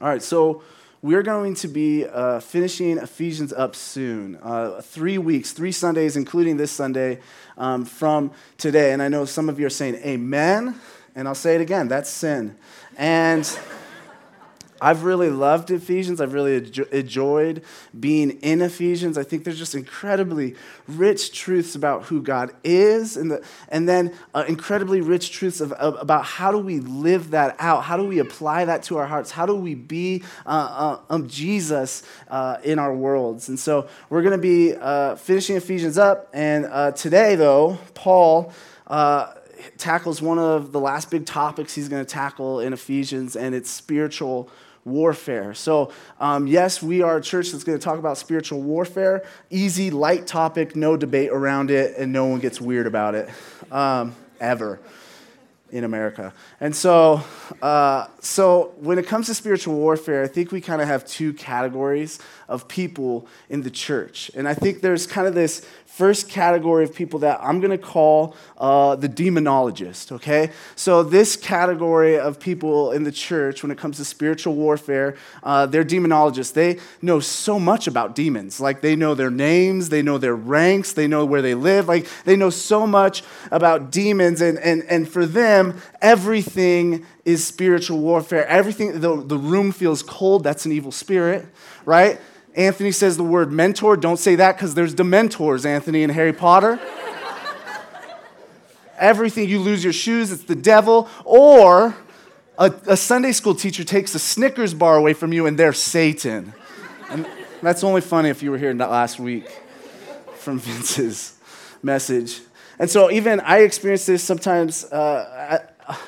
All right, so we're going to be uh, finishing Ephesians up soon. Uh, three weeks, three Sundays, including this Sunday um, from today. And I know some of you are saying, Amen. And I'll say it again that's sin. And. I've really loved Ephesians. I've really enjoyed being in Ephesians. I think there's just incredibly rich truths about who God is, and, the, and then uh, incredibly rich truths of, of, about how do we live that out? How do we apply that to our hearts? How do we be uh, uh, um, Jesus uh, in our worlds? And so we're going to be uh, finishing Ephesians up. And uh, today, though, Paul tackles one of the last big topics he's going to tackle in Ephesians, and it's spiritual warfare. So, um, yes, we are a church that's going to talk about spiritual warfare. Easy, light topic, no debate around it, and no one gets weird about it um, ever in America. And so, uh, so when it comes to spiritual warfare, I think we kind of have two categories of people in the church. And I think there's kind of this first category of people that I'm going to call uh, the demonologist, okay? So, this category of people in the church, when it comes to spiritual warfare, uh, they're demonologists. They know so much about demons. Like, they know their names, they know their ranks, they know where they live. Like, they know so much about demons. And, and, and for them, everything is spiritual warfare. Everything, the, the room feels cold, that's an evil spirit, right? Anthony says the word mentor. Don't say that because there's dementors, Anthony, in Harry Potter. Everything, you lose your shoes, it's the devil. Or a, a, Sunday school teacher takes a Snickers bar away from you and they're Satan. And that's only funny if you were here last week from Vince's message. And so, even I experience this sometimes, uh,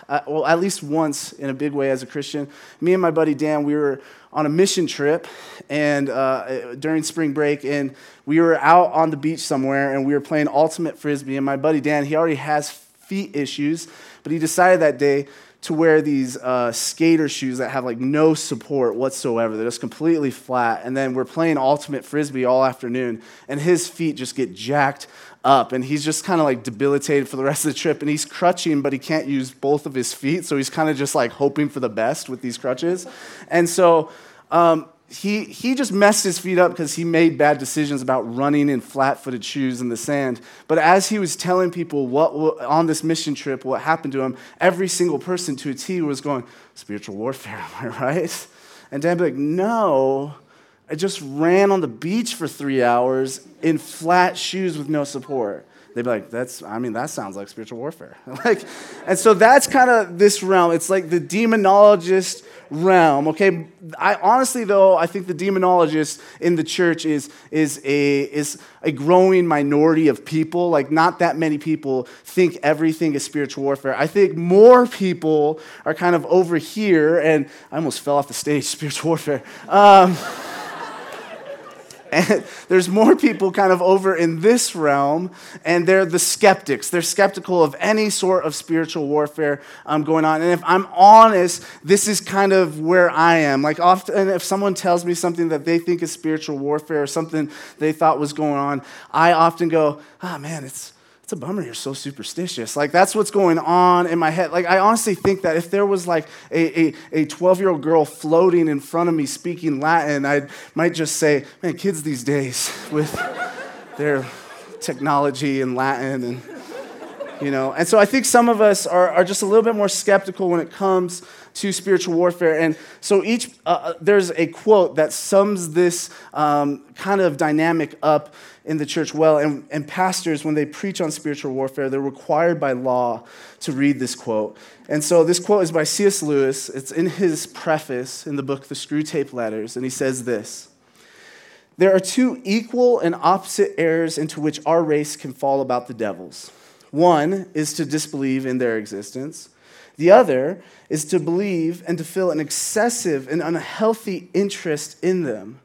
at, well, at least once in a big way as a Christian. Me and my buddy Dan, we were on a mission trip and uh, during spring break and we were out on the beach somewhere and we were playing ultimate frisbee and my buddy dan he already has feet issues but he decided that day to wear these uh, skater shoes that have like no support whatsoever. They're just completely flat and then we're playing ultimate frisbee all afternoon and his feet just get jacked up and he's just kind of like debilitated for the rest of the trip and he's crutching but he can't use both of his feet so he's kind of just like hoping for the best with these crutches and so um, he, he just messed his feet up because he made bad decisions about running in flat footed shoes in the sand. But as he was telling people what on this mission trip, what happened to him, every single person to a T was going, Spiritual warfare, am I right? And Dan be like, No, I just ran on the beach for three hours in flat shoes with no support. They'd be like, that's, I mean, that sounds like spiritual warfare. like, and so that's kind of this realm. It's like the demonologist realm, okay? I honestly, though, I think the demonologist in the church is, is, a, is a growing minority of people. Like, not that many people think everything is spiritual warfare. I think more people are kind of over here, and I almost fell off the stage, spiritual warfare. Um, and there's more people kind of over in this realm, and they're the skeptics. They're skeptical of any sort of spiritual warfare um, going on. And if I'm honest, this is kind of where I am. Like, often, if someone tells me something that they think is spiritual warfare or something they thought was going on, I often go, ah, oh, man, it's it's a bummer you're so superstitious. Like, that's what's going on in my head. Like, I honestly think that if there was like a 12 year old girl floating in front of me speaking Latin, I might just say, man, kids these days with their technology and Latin and, you know. And so I think some of us are, are just a little bit more skeptical when it comes to spiritual warfare. And so each, uh, uh there's a quote that sums this um, kind of dynamic up in the church well. And, and pastors, when they preach on spiritual warfare, they're required by law to read this quote. And so this quote is by C.S. Lewis. It's in his preface in the book, The Screwtape Letters. And he says this There are two equal and opposite errors into which our race can fall about the devils. One is to disbelieve in their existence. The other is to believe and to feel an excessive and unhealthy interest in them.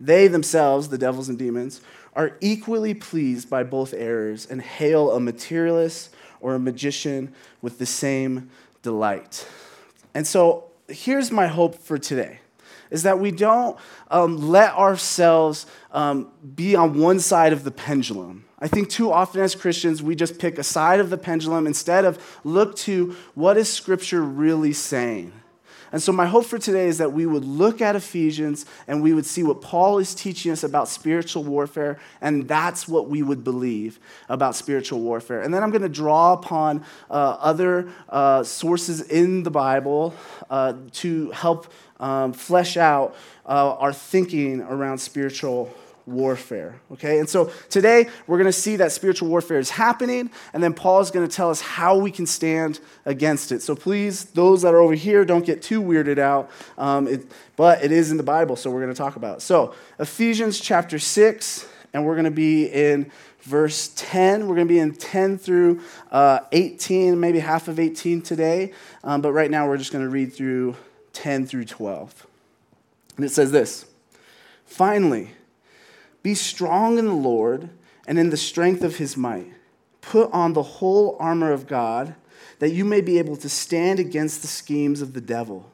They themselves, the devils and demons, are equally pleased by both errors and hail a materialist or a magician with the same delight. And so here's my hope for today is that we don't um, let ourselves um, be on one side of the pendulum. I think too often as Christians, we just pick a side of the pendulum instead of look to what is Scripture really saying And so, my hope for today is that we would look at Ephesians and we would see what Paul is teaching us about spiritual warfare, and that's what we would believe about spiritual warfare. And then I'm going to draw upon uh, other uh, sources in the Bible uh, to help um, flesh out uh, our thinking around spiritual warfare. Okay? And so today we're going to see that spiritual warfare is happening, and then Paul is going to tell us how we can stand against it. So please, those that are over here, don't get too weirded out. Um, it, but it is in the Bible, so we're going to talk about it. So, Ephesians chapter 6, and we're going to be in verse 10. We're going to be in 10 through uh, 18, maybe half of 18 today. Um, but right now we're just going to read through 10 through 12. And it says this Finally, be strong in the Lord and in the strength of his might. Put on the whole armor of God, that you may be able to stand against the schemes of the devil.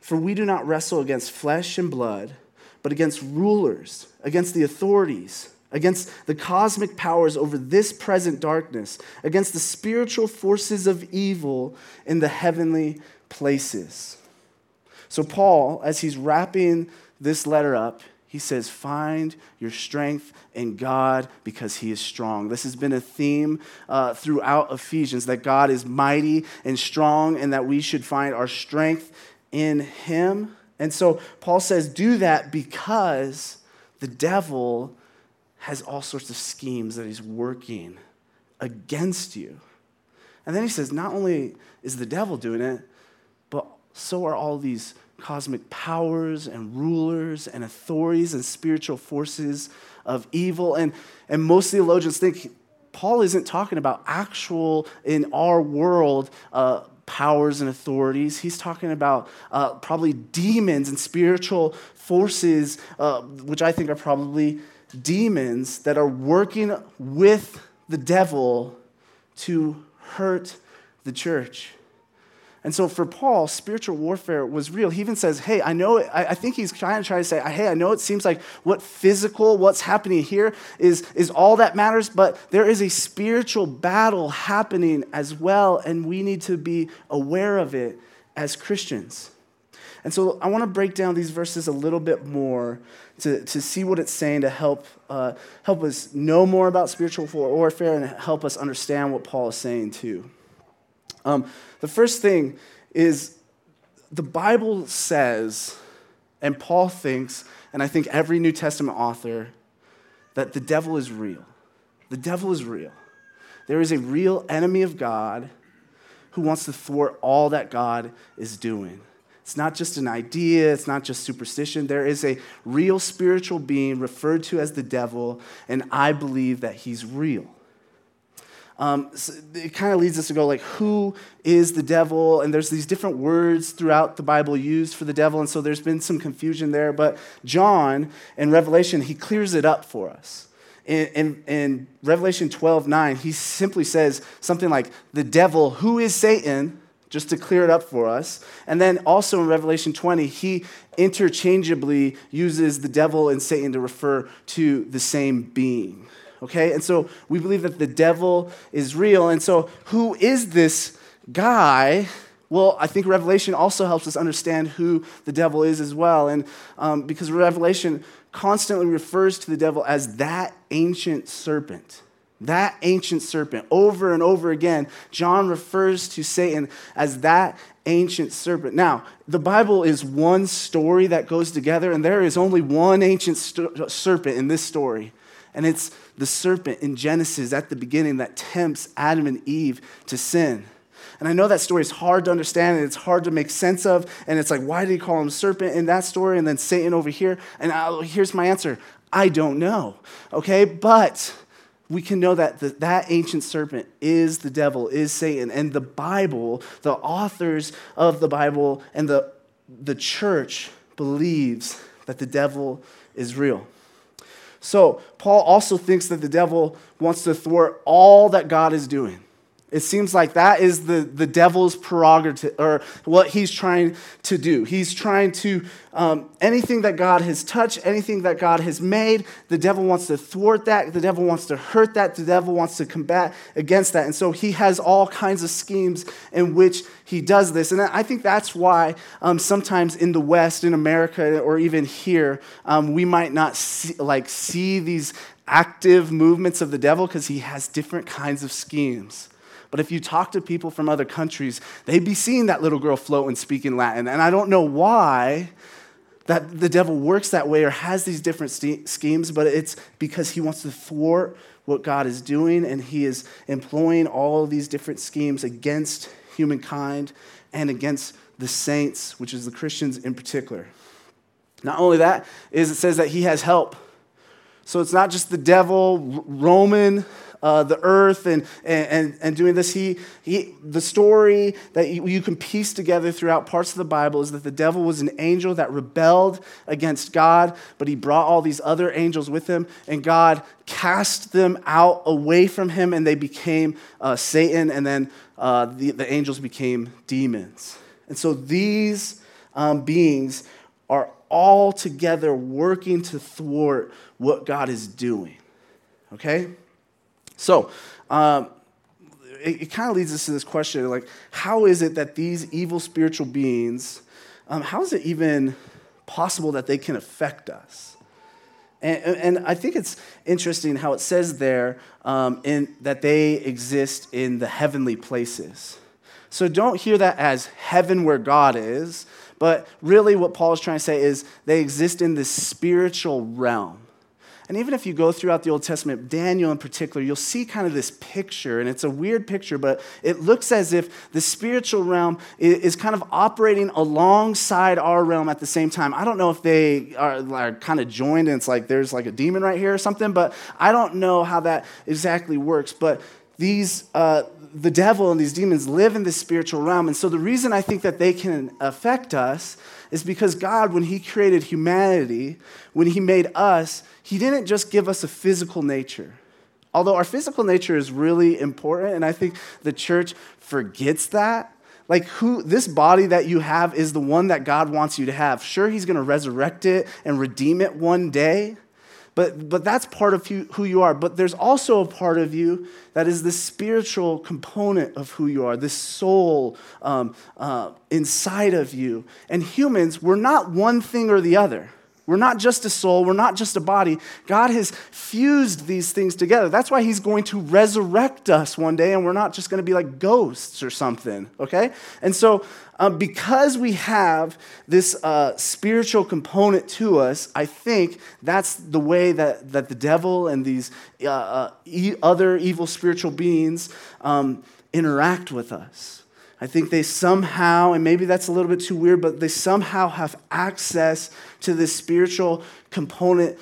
For we do not wrestle against flesh and blood, but against rulers, against the authorities, against the cosmic powers over this present darkness, against the spiritual forces of evil in the heavenly places. So, Paul, as he's wrapping this letter up, he says, Find your strength in God because he is strong. This has been a theme uh, throughout Ephesians that God is mighty and strong and that we should find our strength in him. And so Paul says, Do that because the devil has all sorts of schemes that he's working against you. And then he says, Not only is the devil doing it, but so are all these cosmic powers and rulers and authorities and spiritual forces of evil. And, and most theologians think Paul isn't talking about actual, in our world, uh, powers and authorities. He's talking about uh, probably demons and spiritual forces, uh, which I think are probably demons that are working with the devil to hurt the church. And so for Paul, spiritual warfare was real. He even says, Hey, I know, I, I think he's trying to try to say, Hey, I know it seems like what physical, what's happening here is, is all that matters, but there is a spiritual battle happening as well, and we need to be aware of it as Christians. And so I want to break down these verses a little bit more to, to see what it's saying to help, uh, help us know more about spiritual warfare and help us understand what Paul is saying too. Um, the first thing is the Bible says, and Paul thinks, and I think every New Testament author, that the devil is real. The devil is real. There is a real enemy of God who wants to thwart all that God is doing. It's not just an idea, it's not just superstition. There is a real spiritual being referred to as the devil, and I believe that he's real um, so it kind of leads us to go like, who is the devil? And there's these different words throughout the Bible used for the devil, and so there's been some confusion there. But John in Revelation, he clears it up for us. In, in, in Revelation 12, 9, he simply says something like, the devil, who is Satan, just to clear it up for us. And then also in Revelation 20, he interchangeably uses the devil and Satan to refer to the same being okay? And so we believe that the devil is real. And so who is this guy? Well, I think Revelation also helps us understand who the devil is as well. And um, because Revelation constantly refers to the devil as that ancient serpent. That ancient serpent. Over and over again, John refers to Satan as that ancient serpent. Now, the Bible is one story that goes together, and there is only one ancient st- serpent in this story. And it's the serpent in Genesis at the beginning that tempts Adam and Eve to sin. And I know that story is hard to understand and it's hard to make sense of. And it's like, why did he call him serpent in that story and then Satan over here? And I'll, here's my answer I don't know. Okay? But we can know that the, that ancient serpent is the devil, is Satan. And the Bible, the authors of the Bible, and the, the church believes that the devil is real. So, Paul also thinks that the devil wants to thwart all that God is doing. It seems like that is the, the devil's prerogative, or what he's trying to do. He's trying to, um, anything that God has touched, anything that God has made, the devil wants to thwart that. The devil wants to hurt that. The devil wants to combat against that. And so he has all kinds of schemes in which he does this. And I think that's why um, sometimes in the West, in America, or even here, um, we might not see, like, see these active movements of the devil because he has different kinds of schemes. But if you talk to people from other countries, they'd be seeing that little girl float and speak in Latin. And I don't know why that the devil works that way or has these different schemes, but it's because he wants to thwart what God is doing and he is employing all these different schemes against humankind and against the saints, which is the Christians in particular. Not only that, is it says that he has help. So it's not just the devil, Roman uh, the earth and, and, and doing this. He, he, the story that you can piece together throughout parts of the Bible is that the devil was an angel that rebelled against God, but he brought all these other angels with him, and God cast them out away from him, and they became uh, Satan, and then uh, the, the angels became demons. And so these um, beings are all together working to thwart what God is doing. Okay? So, um, it, it kind of leads us to this question like, how is it that these evil spiritual beings, um, how is it even possible that they can affect us? And, and I think it's interesting how it says there um, in, that they exist in the heavenly places. So don't hear that as heaven where God is, but really what Paul is trying to say is they exist in the spiritual realm. And even if you go throughout the Old Testament, Daniel in particular, you'll see kind of this picture. And it's a weird picture, but it looks as if the spiritual realm is kind of operating alongside our realm at the same time. I don't know if they are, are kind of joined and it's like there's like a demon right here or something, but I don't know how that exactly works. But these, uh, the devil and these demons live in this spiritual realm. And so the reason I think that they can affect us is because God, when He created humanity, when He made us, He didn't just give us a physical nature. Although our physical nature is really important, and I think the church forgets that. Like, who, this body that you have is the one that God wants you to have. Sure, He's gonna resurrect it and redeem it one day. But, but that's part of who you are. But there's also a part of you that is the spiritual component of who you are, this soul um, uh, inside of you. And humans, we're not one thing or the other. We're not just a soul, we're not just a body. God has fused these things together. That's why He's going to resurrect us one day, and we're not just going to be like ghosts or something, okay? And so, uh, because we have this uh, spiritual component to us, I think that's the way that, that the devil and these uh, uh e- other evil spiritual beings um, interact with us. I think they somehow, and maybe that's a little bit too weird, but they somehow have access to this spiritual component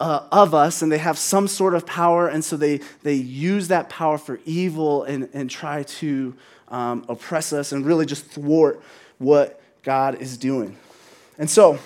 uh, of us and they have some sort of power, and so they, they use that power for evil and, and try to um, oppress us and really just thwart what God is doing. And so,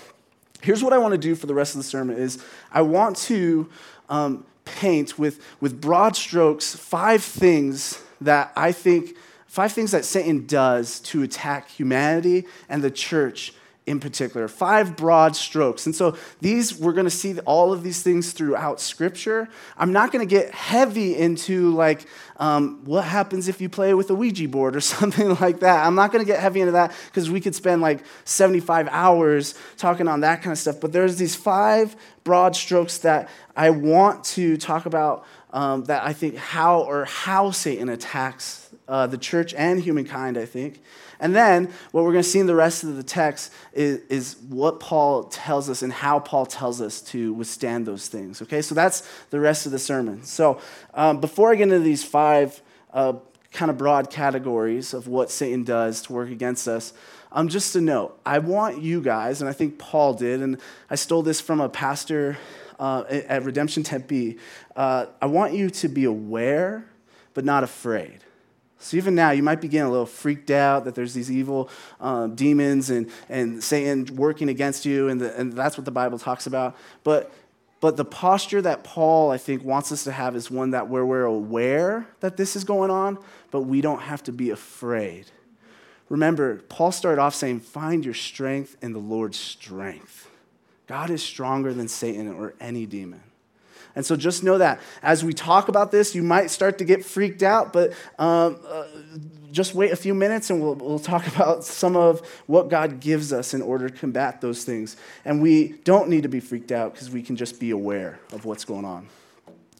here's what I want to do for the rest of the sermon is I want to um, paint with, with broad strokes five things that I think Five things that Satan does to attack humanity and the church in particular. Five broad strokes. And so these, we're going to see all of these things throughout Scripture. I'm not going to get heavy into like um, what happens if you play with a Ouija board or something like that. I'm not going to get heavy into that because we could spend like 75 hours talking on that kind of stuff. But there's these five broad strokes that I want to talk about um, that I think how or how Satan attacks uh, the church and humankind, I think. And then what we're going to see in the rest of the text is, is what Paul tells us and how Paul tells us to withstand those things. Okay, so that's the rest of the sermon. So um, before I get into these five uh, kind of broad categories of what Satan does to work against us, um, just to note, I want you guys, and I think Paul did, and I stole this from a pastor uh, at Redemption Tempe. Uh, I want you to be aware, but not afraid. So even now, you might be getting a little freaked out that there's these evil um, demons and, and Satan working against you, and, the, and that's what the Bible talks about. But, But the posture that Paul, I think, wants us to have is one that where we're aware that this is going on, but we don't have to be afraid. Remember, Paul started off saying, Find your strength in the Lord's strength. God is stronger than Satan or any demon. And so just know that as we talk about this, you might start to get freaked out, but um, uh, just wait a few minutes and we'll, we'll talk about some of what God gives us in order to combat those things. And we don't need to be freaked out because we can just be aware of what's going on.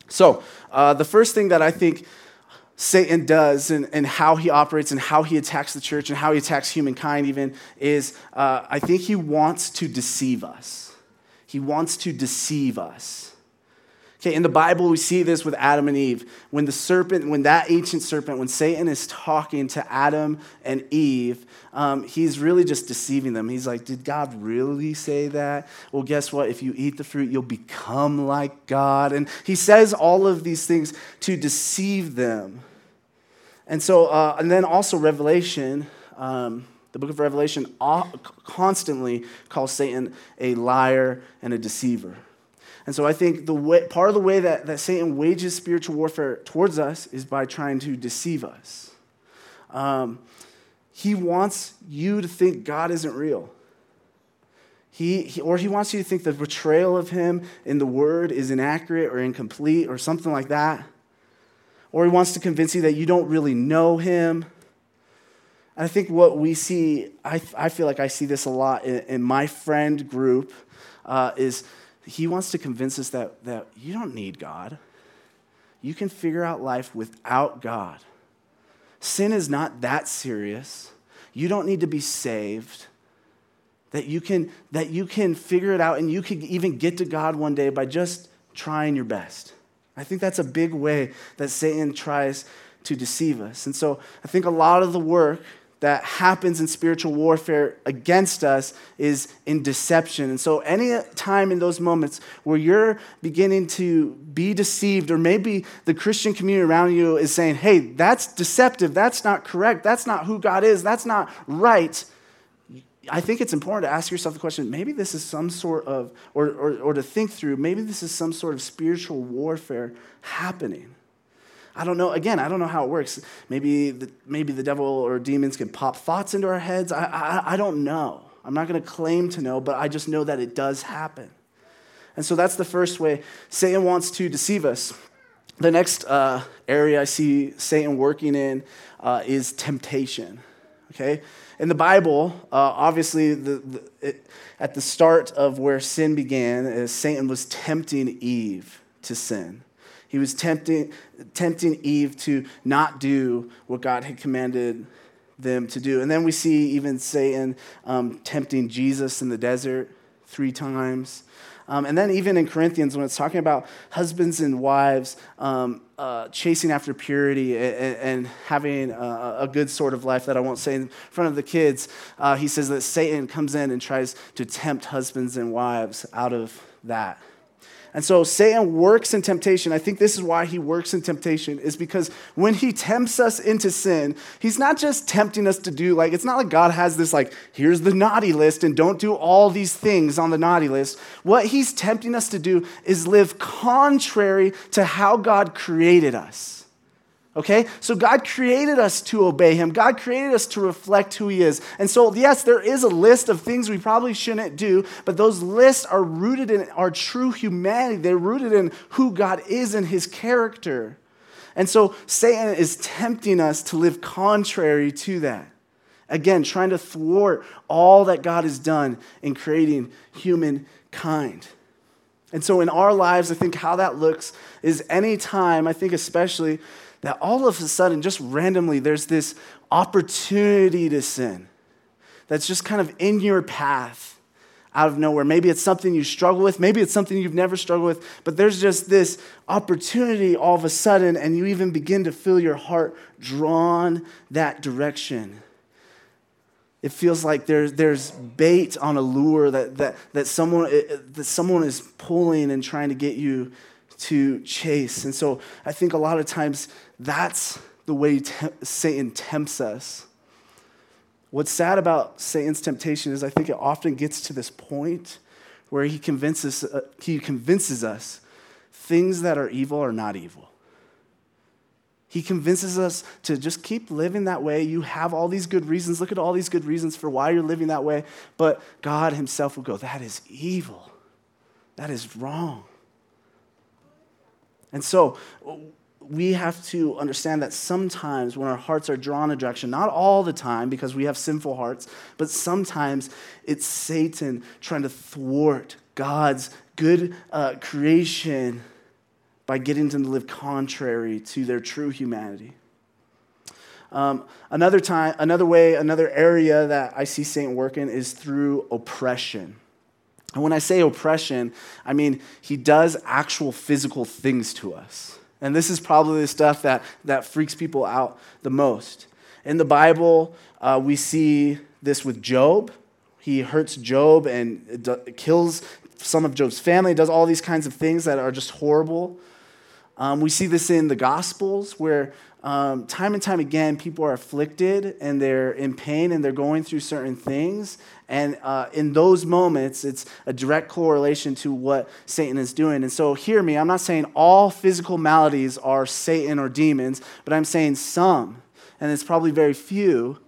So, uh, the first thing that I think Satan does and, and how he operates and how he attacks the church and how he attacks humankind, even, is uh, I think he wants to deceive us. He wants to deceive us. Okay, in the Bible, we see this with Adam and Eve. When the serpent, when that ancient serpent, when Satan is talking to Adam and Eve, um, he's really just deceiving them. He's like, Did God really say that? Well, guess what? If you eat the fruit, you'll become like God. And he says all of these things to deceive them. And so, uh, and then also Revelation, um, the book of Revelation constantly calls Satan a liar and a deceiver. And so I think the way, part of the way that, that Satan wages spiritual warfare towards us is by trying to deceive us. Um, he wants you to think God isn't real. He, he, or he wants you to think the portrayal of him in the word is inaccurate or incomplete or something like that. Or he wants to convince you that you don't really know him. And I think what we see, I, I feel like I see this a lot in, in my friend group, uh, is he wants to convince us that, that you don't need God. You can figure out life without God. Sin is not that serious. You don't need to be saved. That you can, that you can figure it out and you can even get to God one day by just trying your best. I think that's a big way that Satan tries to deceive us. And so I think a lot of the work that happens in spiritual warfare against us is in deception. And so, any time in those moments where you're beginning to be deceived, or maybe the Christian community around you is saying, hey, that's deceptive, that's not correct, that's not who God is, that's not right. I think it's important to ask yourself the question maybe this is some sort of, or, or, or to think through, maybe this is some sort of spiritual warfare happening. I don't know. Again, I don't know how it works. Maybe the, maybe the devil or demons can pop thoughts into our heads. I, I, I don't know. I'm not going to claim to know, but I just know that it does happen. And so that's the first way Satan wants to deceive us. The next uh, area I see Satan working in uh, is temptation. Okay? In the Bible, uh, obviously, the, the, it, at the start of where sin began, Satan was tempting Eve to sin. He was tempting, tempting Eve to not do what God had commanded them to do. And then we see even Satan um, tempting Jesus in the desert three times. Um, and then even in Corinthians, when it's talking about husbands and wives um, uh, chasing after purity and, and having a, a, good sort of life that I won't say in front of the kids, uh, he says that Satan comes in and tries to tempt husbands and wives out of that. And so Satan works in temptation. I think this is why he works in temptation, is because when he tempts us into sin, he's not just tempting us to do, like, it's not like God has this, like, here's the naughty list and don't do all these things on the naughty list. What he's tempting us to do is live contrary to how God created us. Okay? So God created us to obey Him. God created us to reflect who He is. And so, yes, there is a list of things we probably shouldn't do, but those lists are rooted in our true humanity. They're rooted in who God is and His character. And so, Satan is tempting us to live contrary to that. Again, trying to thwart all that God has done in creating humankind. And so, in our lives, I think how that looks is any time, I think especially that all of a sudden, just randomly, there's this opportunity to sin that's just kind of in your path out of nowhere. Maybe it's something you struggle with, maybe it's something you've never struggled with, but there's just this opportunity all of a sudden, and you even begin to feel your heart drawn that direction. It feels like there's, there's bait on a lure that, that, that, someone, that someone is pulling and trying to get you to chase. And so I think a lot of times that's the way te- Satan tempts us. What's sad about Satan's temptation is I think it often gets to this point where he convinces, uh, he convinces us things that are evil are not evil. He convinces us to just keep living that way. You have all these good reasons. Look at all these good reasons for why you're living that way. But God Himself will go, That is evil. That is wrong. And so, we have to understand that sometimes when our hearts are drawn a direction, not all the time because we have sinful hearts, but sometimes it's Satan trying to thwart God's good uh, creation by getting them to live contrary to their true humanity. Um, another time, another way, another area that I see Satan working is through oppression. And when I say oppression, I mean he does actual physical things to us. And this is probably the stuff that, that freaks people out the most. In the Bible, uh, we see this with Job. He hurts Job and kills some of Job's family, does all these kinds of things that are just horrible. Um, we see this in the Gospels where um, time and time again people are afflicted and they're in pain and they're going through certain things. And uh, in those moments, it's a direct correlation to what Satan is doing. And so, hear me, I'm not saying all physical maladies are Satan or demons, but I'm saying some, and it's probably very few.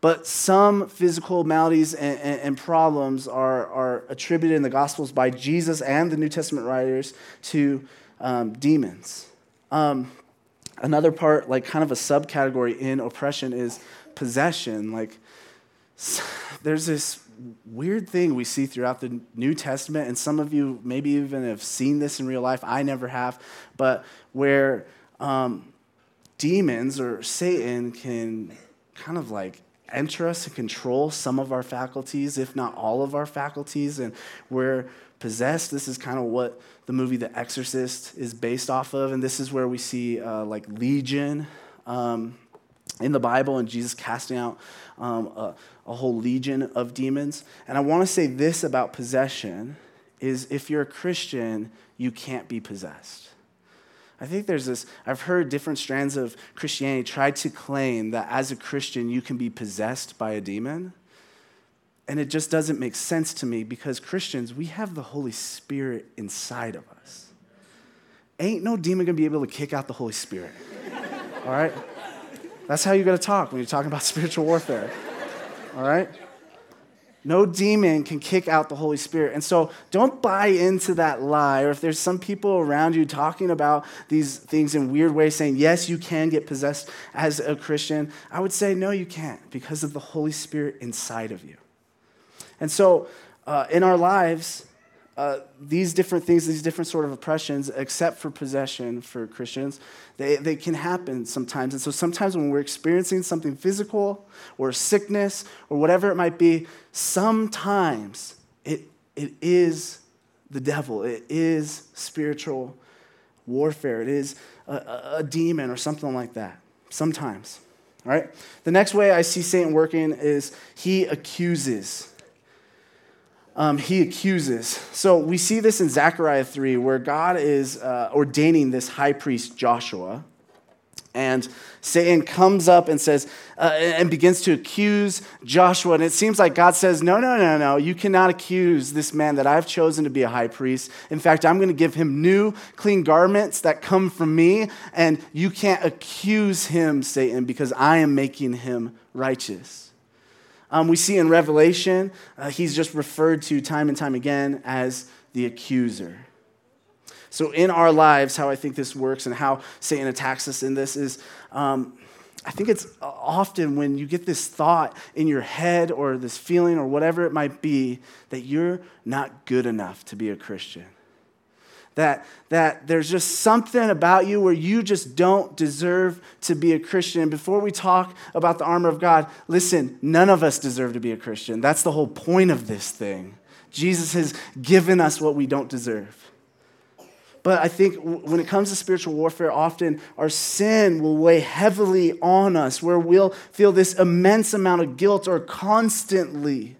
But some physical maladies and, and, and problems are, are attributed in the Gospels by Jesus and the New Testament writers to um, demons. Um, another part, like kind of a subcategory in oppression, is possession. Like, there's this weird thing we see throughout the New Testament, and some of you maybe even have seen this in real life. I never have, but where um, demons or Satan can kind of like enter us and control some of our faculties, if not all of our faculties, and we're possessed. This is kind of what the movie The Exorcist is based off of, and this is where we see uh, like legion um, in the Bible and Jesus casting out um, a, a whole legion of demons. And I want to say this about possession is if you're a Christian, you can't be possessed. I think there's this, I've heard different strands of Christianity try to claim that as a Christian, you can be possessed by a demon. And it just doesn't make sense to me because Christians, we have the Holy Spirit inside of us. Ain't no demon gonna be able to kick out the Holy Spirit. All right? That's how you gotta talk when you're talking about spiritual warfare. All right? No demon can kick out the Holy Spirit. And so don't buy into that lie. Or if there's some people around you talking about these things in weird ways, saying, yes, you can get possessed as a Christian, I would say, no, you can't because of the Holy Spirit inside of you. And so, uh, in our lives, uh, these different things, these different sort of oppressions, except for possession for Christians, they, they can happen sometimes. And so sometimes when we're experiencing something physical or sickness or whatever it might be, sometimes it, it is the devil. It is spiritual warfare. It is a, a demon or something like that. Sometimes. All right? The next way I see Satan working is he accuses um, he accuses. So we see this in Zechariah 3, where God is uh, ordaining this high priest Joshua. And Satan comes up and says, uh, and begins to accuse Joshua. And it seems like God says, No, no, no, no. You cannot accuse this man that I've chosen to be a high priest. In fact, I'm going to give him new, clean garments that come from me. And you can't accuse him, Satan, because I am making him righteous. Um, we see in Revelation, uh, he's just referred to time and time again as the accuser. So, in our lives, how I think this works and how Satan attacks us in this is um, I think it's often when you get this thought in your head or this feeling or whatever it might be that you're not good enough to be a Christian that, that there's just something about you where you just don't deserve to be a Christian. And before we talk about the armor of God, listen, none of us deserve to be a Christian. That's the whole point of this thing. Jesus has given us what we don't deserve. But I think when it comes to spiritual warfare, often our sin will weigh heavily on us, where we'll feel this immense amount of guilt or constantly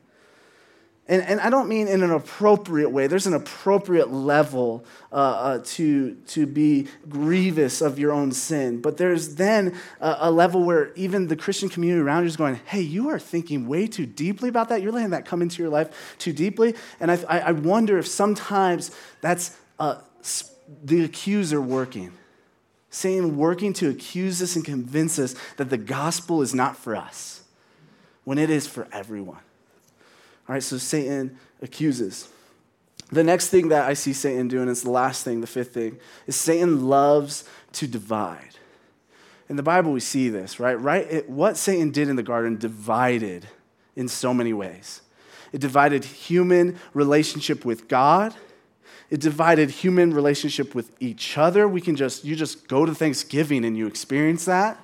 And, and I don't mean in an appropriate way. There's an appropriate level uh, uh, to, to be grievous of your own sin. But there's then a, a, level where even the Christian community around you is going, hey, you are thinking way too deeply about that. You're letting that come into your life too deeply. And I, I wonder if sometimes that's uh, the accuser working. Satan working to accuse us and convince us that the gospel is not for us when it is for everyone. All right, so Satan accuses. The next thing that I see Satan doing is the last thing, the fifth thing, is Satan loves to divide. In the Bible, we see this, right? Right? It, what Satan did in the garden divided in so many ways. It divided human relationship with God. It divided human relationship with each other. We can just, you just go to Thanksgiving and you experience that.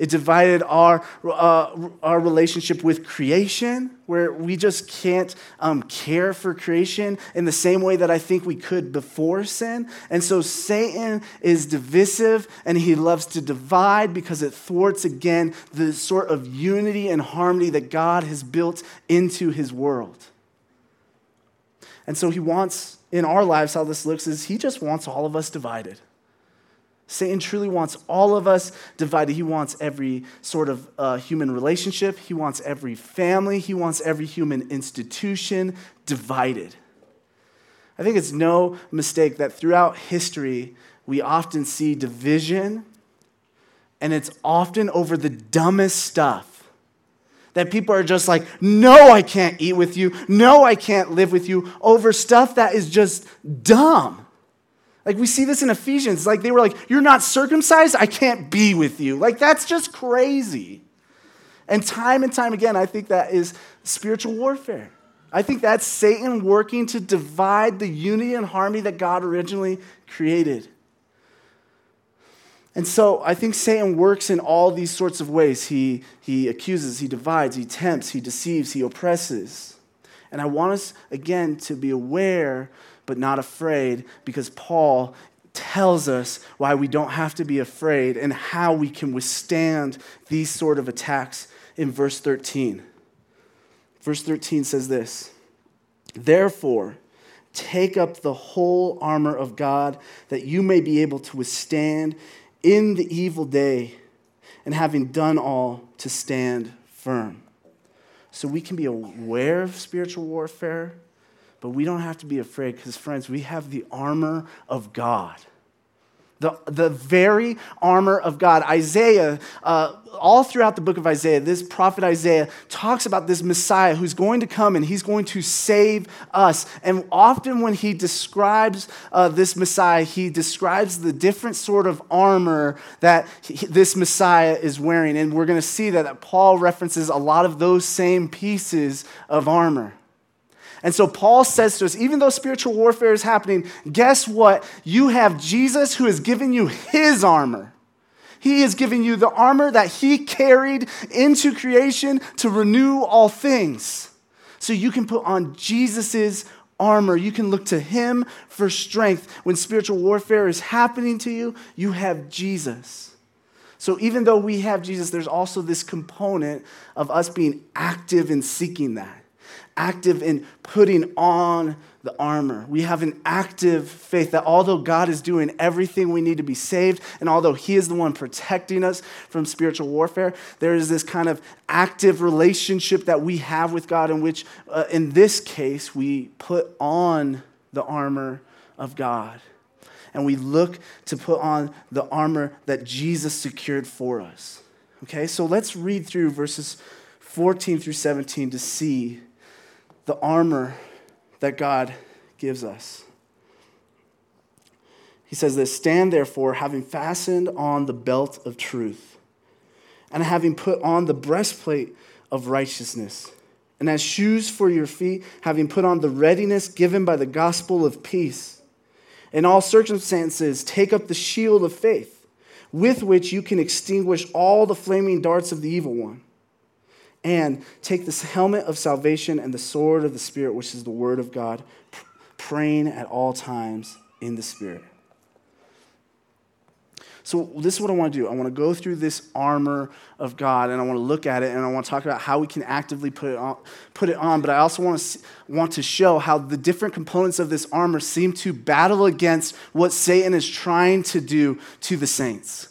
It divided our, uh, our relationship with creation, where we just can't um, care for creation in the same way that I think we could before sin. And so Satan is divisive and he loves to divide because it thwarts, again, the sort of unity and harmony that God has built into his world. And so he wants, in our lives, how this looks is he just wants all of us divided. Satan truly wants all of us divided. He wants every sort of uh, human relationship, he wants every family, he wants every human institution divided. I think it's no mistake that throughout history, we often see division, and it's often over the dumbest stuff. That people are just like, no, I can't eat with you. No, I can't live with you over stuff that is just dumb. Like we see this in Ephesians. Like they were like, You're not circumcised? I can't be with you. Like that's just crazy. And time and time again, I think that is spiritual warfare. I think that's Satan working to divide the unity and harmony that God originally created. And so I think Satan works in all these sorts of ways. He, he accuses, he divides, he tempts, he deceives, he oppresses. And I want us, again, to be aware but not afraid because Paul tells us why we don't have to be afraid and how we can withstand these sort of attacks in verse 13. Verse 13 says this Therefore, take up the whole armor of God that you may be able to withstand in the evil day, and having done all, to stand firm. So we can be aware of spiritual warfare but we don't have to be afraid because, friends, we have the armor of God. The, the very armor of God. Isaiah, uh, all throughout the book of Isaiah, this prophet Isaiah talks about this Messiah who's going to come and he's going to save us. And often when he describes uh, this Messiah, he describes the different sort of armor that he, this Messiah is wearing. And we're going to see that, that Paul references a lot of those same pieces of armor. And so Paul says to us, even though spiritual warfare is happening, guess what? You have Jesus who has given you his armor. He has given you the armor that he carried into creation to renew all things. So you can put on Jesus' armor. You can look to him for strength. When spiritual warfare is happening to you, you have Jesus. So even though we have Jesus, there's also this component of us being active in seeking that active in putting on the armor. We have an active faith that although God is doing everything we need to be saved, and although He is the one protecting us from spiritual warfare, there is this kind of active relationship that we have with God, in which, uh, in this case, we put on the armor of God. And we look to put on the armor that Jesus secured for us. Okay, so let's read through verses 14 through 17 to see the armor that God gives us. He says this Stand therefore, having fastened on the belt of truth, and having put on the breastplate of righteousness, and as shoes for your feet, having put on the readiness given by the gospel of peace. In all circumstances, take up the shield of faith, with which you can extinguish all the flaming darts of the evil one and take this helmet of salvation and the sword of the Spirit, which is the word of God, praying at all times in the Spirit. So, this is what I want to do. I want to go through this armor of God and I want to look at it and I want to talk about how we can actively put it on. Put it on. But I also want to, want to show how the different components of this armor seem to battle against what Satan is trying to do to the saints.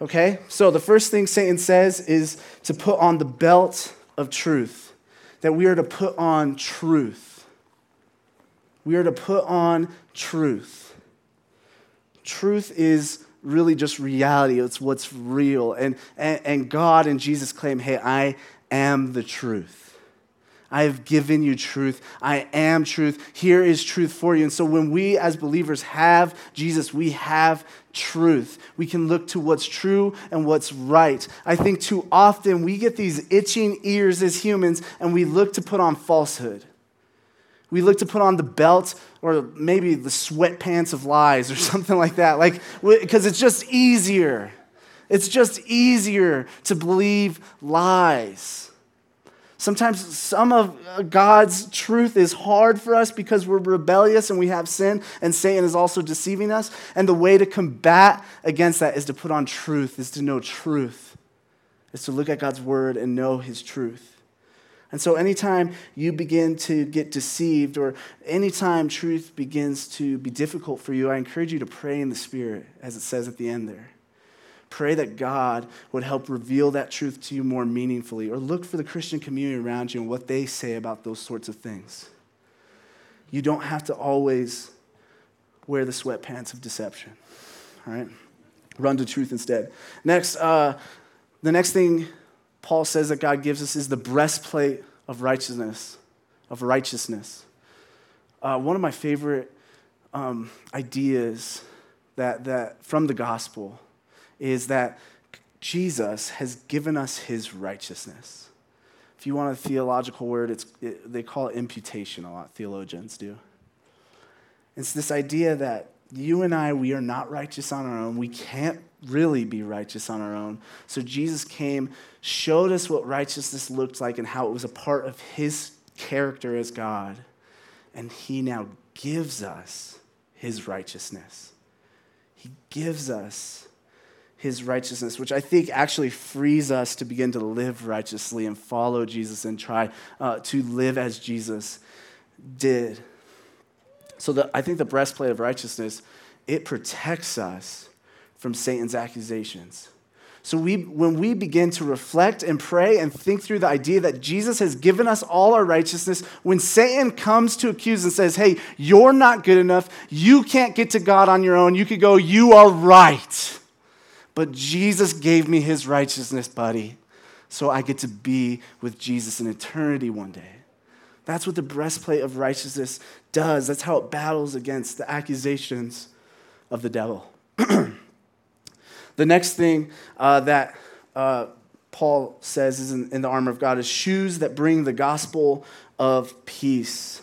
Okay? So, the first thing Satan says is to put on the belt of truth, that we are to put on truth. We are to put on truth. Truth is really just reality. It's what's real. And, and, and God and Jesus claim, hey, I am the truth. I have given you truth. I am truth. Here is truth for you. And so when we as believers have Jesus, we have truth. We can look to what's true and what's right. I think too often we get these itching ears as humans and we look to put on falsehood. We look to put on the belt or maybe the sweatpants of lies or something like that, like because it's just easier. It's just easier to believe lies. Sometimes some of God's truth is hard for us because we're rebellious and we have sin, and Satan is also deceiving us. And the way to combat against that is to put on truth, is to know truth, is to look at God's word and know his truth. And so, anytime you begin to get deceived or anytime truth begins to be difficult for you, I encourage you to pray in the Spirit, as it says at the end there. Pray that God would help reveal that truth to you more meaningfully, or look for the Christian community around you and what they say about those sorts of things. You don't have to always wear the sweatpants of deception, all right? Run to truth instead. Next, uh, the next thing Paul says that God gives us is the breastplate of righteousness, of righteousness. Uh, one of my favorite um, ideas that, that from the gospel is that Jesus has given us his righteousness. If you want a theological word, it's, it, they call it imputation a lot, theologians do. It's this idea that you and I, we are not righteous on our own. We can't really be righteous on our own. So Jesus came, showed us what righteousness looked like and how it was a part of his character as God. And he now gives us his righteousness. He gives us his righteousness, which I think actually frees us to begin to live righteously and follow Jesus and try uh, to live as Jesus did. So the, I think the breastplate of righteousness, it protects us from Satan's accusations. So we, when we begin to reflect and pray and think through the idea that Jesus has given us all our righteousness, when Satan comes to accuse and says, hey, you're not good enough, you can't get to God on your own, you could go, you are right. But Jesus gave me his righteousness, buddy, so I get to be with Jesus in eternity one day. That's what the breastplate of righteousness does. That's how it battles against the accusations of the devil. the next thing uh, that uh, Paul says is in, in, the armor of God is shoes that bring the gospel of peace.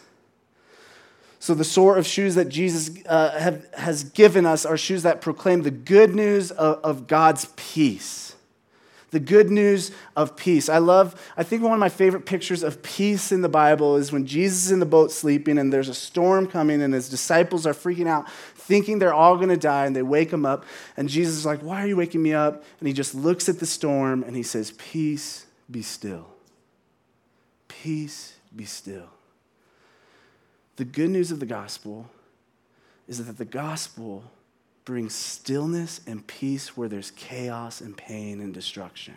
So, the sort of shoes that Jesus uh, have, has given us are shoes that proclaim the good news of, of God's peace the good news of peace. I love, I think one of my favorite pictures of peace in the Bible is when Jesus is in the boat sleeping and there's a storm coming and his disciples are freaking out, thinking they're all to die, and they wake him up. And Jesus is like, Why are you waking me up? And he just looks at the storm and he says, Peace, be still. Peace, be still. The good news of the gospel is that the gospel brings stillness and peace where there's chaos and pain and destruction.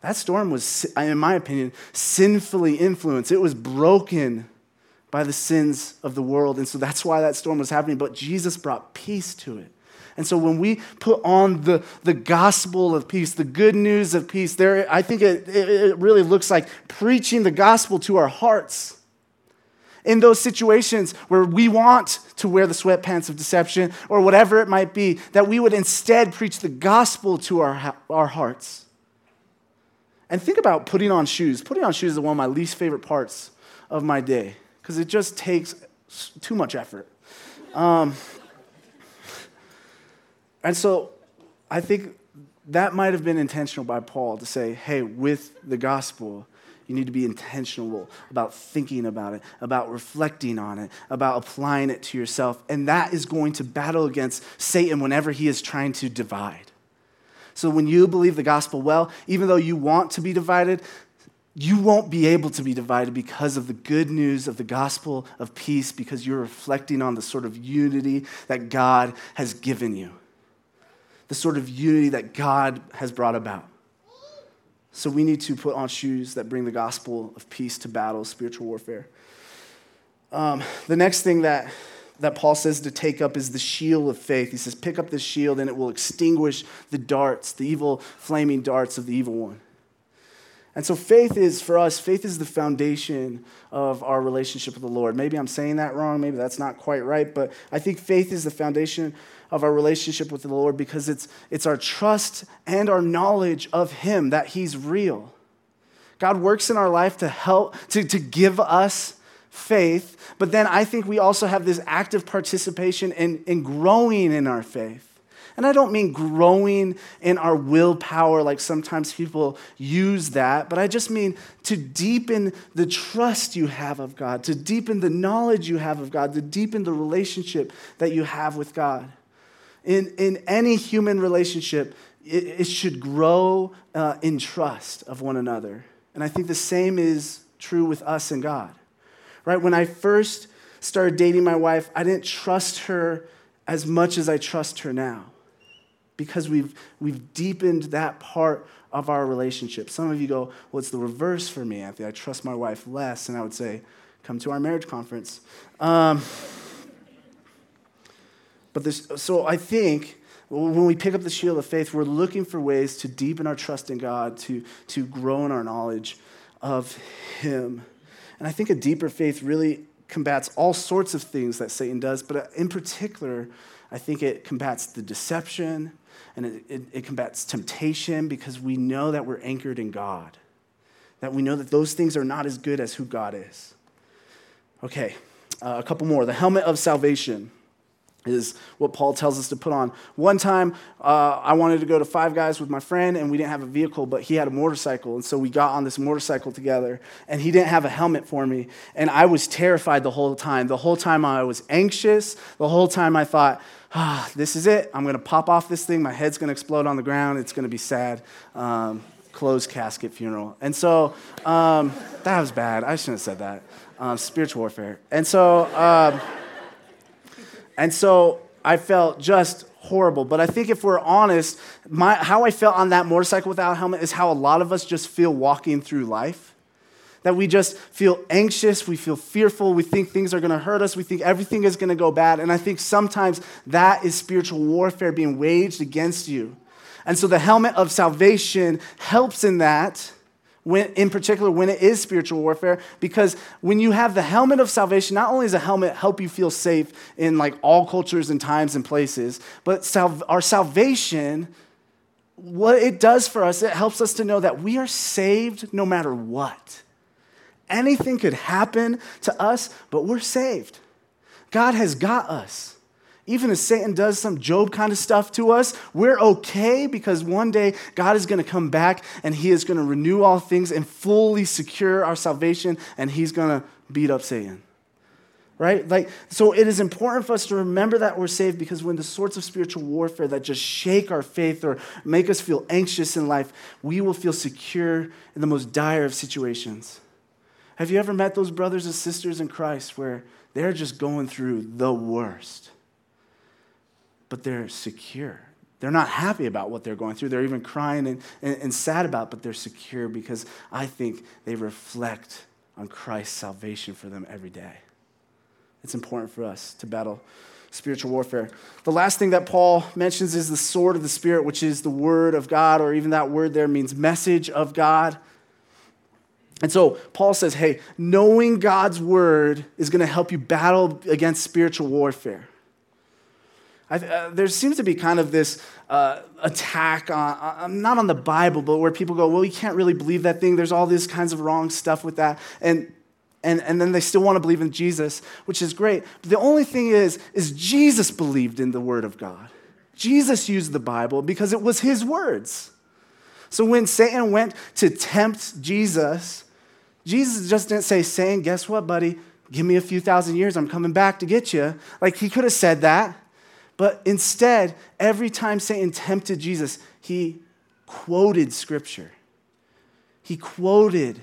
That storm was, in my opinion, sinfully influenced. It was broken by the sins of the world. And so that's why that storm was happening. But Jesus brought peace to it. And so when we put on the, the gospel of peace, the good news of peace, there, I think it, it really looks like preaching the gospel to our hearts in those situations where we want to wear the sweatpants of deception or whatever it might be, that we would instead preach the gospel to our, our hearts. And think about putting on shoes. Putting on shoes is one of my least favorite parts of my day because it just takes too much effort. Um, and so I think that might have been intentional by Paul to say, hey, with the gospel, You need to be intentional about thinking about it, about reflecting on it, about applying it to yourself. And that is going to battle against Satan whenever he is trying to divide. So when you believe the gospel well, even though you want to be divided, you won't be able to be divided because of the good news of the gospel of peace, because you're reflecting on the sort of unity that God has given you, the sort of unity that God has brought about. So we need to put on shoes that bring the gospel of peace to battle, spiritual warfare. Um, the next thing that, that Paul says to take up is the shield of faith. He says, Pick up this shield and it will extinguish the darts, the evil flaming darts of the evil one. And so, faith is, for us, faith is the foundation of our relationship with the Lord. Maybe I'm saying that wrong. Maybe that's not quite right. But I think faith is the foundation of our relationship with the Lord because it's, it's our trust and our knowledge of Him that He's real. God works in our life to help, to, to give us faith. But then I think we also have this active participation in, in growing in our faith. And I don't mean growing in our willpower like sometimes people use that, but I just mean to deepen the trust you have of God, to deepen the knowledge you have of God, to deepen the relationship that you have with God. In, in any human relationship, it, it should grow uh, in trust of one another. And I think the same is true with us and God. Right? When I first started dating my wife, I didn't trust her as much as I trust her now because we've, we've deepened that part of our relationship. Some of you go, well, it's the reverse for me, Anthony. I trust my wife less. And I would say, come to our marriage conference. Um, but this, so I think when we pick up the shield of faith, we're looking for ways to deepen our trust in God, to, to grow in our knowledge of Him. And I think a deeper faith really combats all sorts of things that Satan does, but in particular, I think it combats the deception and it, it, it, combats temptation because we know that we're anchored in God, that we know that those things are not as good as who God is. Okay, uh, a couple more. The helmet of salvation is what Paul tells us to put on. One time, uh, I wanted to go to Five Guys with my friend, and we didn't have a vehicle, but he had a motorcycle. And so we got on this motorcycle together, and he didn't have a helmet for me. And I was terrified the whole time. The whole time I was anxious. The whole time I thought, ah, this is it. I'm going to pop off this thing. My head's going to explode on the ground. It's going to be sad. Um, closed casket funeral. And so um, that was bad. I shouldn't have said that. Uh, spiritual warfare. And so. And so I felt just horrible. But I think if we're honest, my, how I felt on that motorcycle without a helmet is how a lot of us just feel walking through life. That we just feel anxious, we feel fearful, we think things are gonna hurt us, we think everything is gonna go bad. And I think sometimes that is spiritual warfare being waged against you. And so the helmet of salvation helps in that when, in particular when it is spiritual warfare because when you have the helmet of salvation not only does a helmet help you feel safe in like all cultures and times and places but sal- our salvation what it does for us it helps us to know that we are saved no matter what. Anything could happen to us but we're saved. God has got us even if Satan does some Job kind of stuff to us, we're okay because one day God is going to come back and he is going to renew all things and fully secure our salvation and he's going to beat up Satan. Right? Like so it is important for us to remember that we're saved because when the sorts of spiritual warfare that just shake our faith or make us feel anxious in life, we will feel secure in the most dire of situations. Have you ever met those brothers and sisters in Christ where they're just going through the worst? But they're secure. They're not happy about what they're going through. They're even crying and, and, and sad about, it, but they're secure because I think they reflect on Christ's salvation for them every day. It's important for us to battle spiritual warfare. The last thing that Paul mentions is the sword of the Spirit, which is the word of God, or even that word there means message of God. And so Paul says, hey, knowing God's word is going to help you battle against spiritual warfare. Uh, there seems to be kind of this uh, attack on, uh, not on the Bible, but where people go, well, you can't really believe that thing. There's all these kinds of wrong stuff with that. And, and, and then they still want to believe in Jesus, which is great. But the only thing is, is Jesus believed in the Word of God. Jesus used the Bible because it was his words. So when Satan went to tempt Jesus, Jesus just didn't say, Satan, guess what, buddy? Give me a few thousand years, I'm coming back to get you. Like he could have said that. But instead, every time Satan tempted Jesus, he quoted scripture. He quoted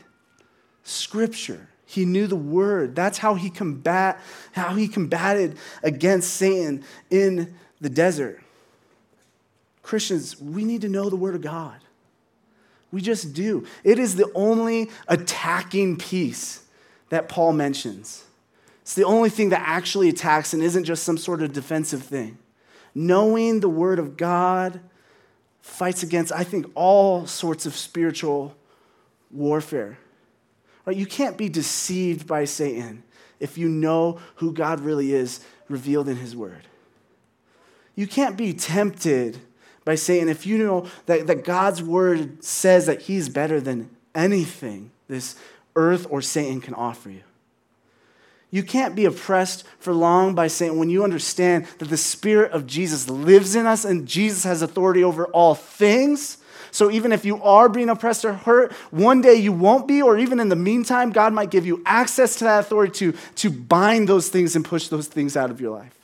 scripture. He knew the word. That's how he combat how he combated against Satan in the desert. Christians, we need to know the word of God. We just do. It is the only attacking piece that Paul mentions. It's the only thing that actually attacks and isn't just some sort of defensive thing. Knowing the Word of God fights against, I think, all sorts of spiritual warfare. Right? You can't be deceived by Satan if you know who God really is revealed in His Word. You can't be tempted by Satan if you know that, that God's Word says that He's better than anything this earth or Satan can offer you. You can't be oppressed for long by Satan when you understand that the Spirit of Jesus lives in us and Jesus has authority over all things. So even if you are being oppressed or hurt, one day you won't be, or even in the meantime, God might give you access to that authority to, to bind those things and push those things out of your life.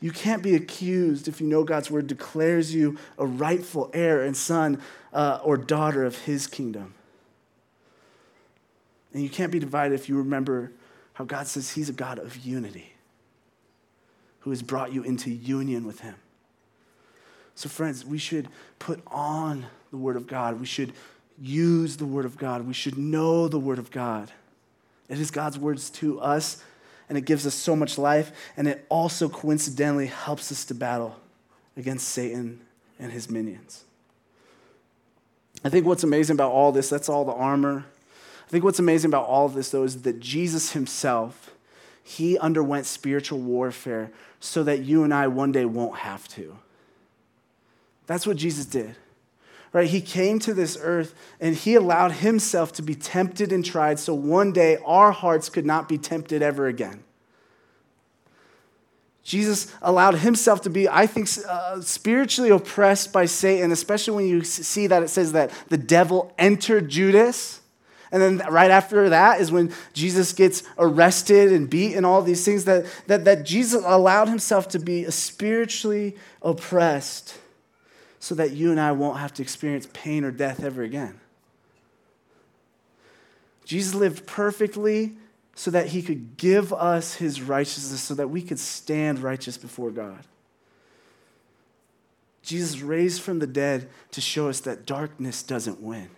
You can't be accused if you know God's word declares you a rightful heir and son uh, or daughter of his kingdom. And you can't be divided if you remember how God says He's a God of unity who has brought you into union with Him. So, friends, we should put on the Word of God. We should use the Word of God. We should know the Word of God. It is God's words to us, and it gives us so much life, and it also coincidentally helps us to battle against Satan and his minions. I think what's amazing about all this, that's all the armor, I think what's amazing about all of this, though, is that Jesus himself, he underwent spiritual warfare so that you and I one day won't have to. That's what Jesus did. Right? He came to this earth and he allowed himself to be tempted and tried so one day our hearts could not be tempted ever again. Jesus allowed himself to be, I think, uh, spiritually oppressed by Satan, especially when you see that it says that the devil entered Judas. And then right after that is when Jesus gets arrested and beat and all these things that, that, that Jesus allowed himself to be spiritually oppressed so that you and I won't have to experience pain or death ever again. Jesus lived perfectly so that he could give us his righteousness so that we could stand righteous before God. Jesus raised from the dead to show us that darkness doesn't win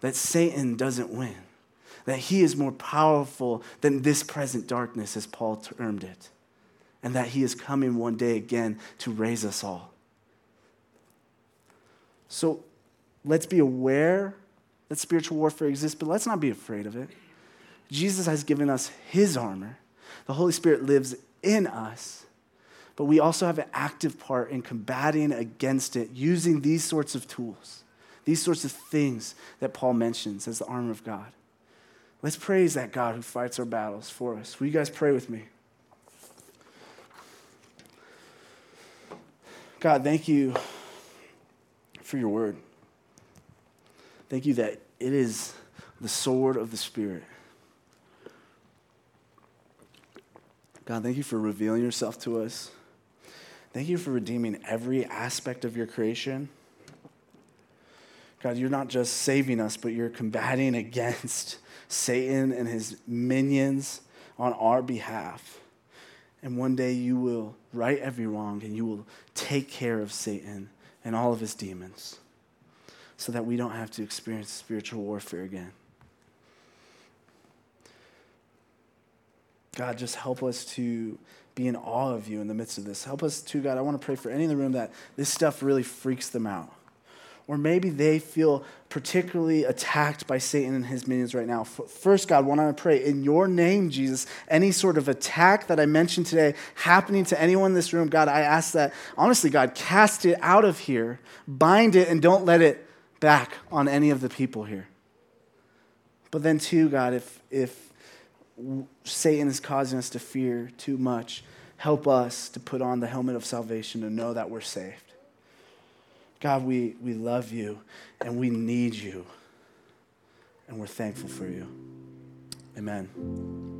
that Satan doesn't win, that he is more powerful than this present darkness, as Paul termed it, and that he is coming one day again to raise us all. So let's be aware that spiritual warfare exists, but let's not be afraid of it. Jesus has given us his armor, the Holy Spirit lives in us. But we also have an active part in combating against it using these sorts of tools. These sorts of things that Paul mentions as the armor of God. Let's praise that God who fights our battles for us. Will you guys pray with me? God, thank you for your word. Thank you that it is the sword of the Spirit. God, thank you for revealing yourself to us. Thank you for redeeming every aspect of your creation. God, you're not just saving us, but you're combating against Satan and his minions on our behalf. And one day you will right every wrong and you will take care of Satan and all of his demons so that we don't have to experience spiritual warfare again. God, just help us to be in awe of you in the midst of this. Help us to, God, I want to pray for any in the room that this stuff really freaks them out or maybe they feel particularly attacked by Satan and his minions right now. First, God, want to pray in your name, Jesus, any sort of attack that I mentioned today happening to anyone in this room, God, I ask that, honestly, God, cast it out of here, bind it, and don't let it back on any of the people here. But then, too, God, if, if Satan is causing us to fear too much, help us to put on the helmet of salvation and know that we're saved. God, we, we love you and we need you. and we're thankful for you. Amen.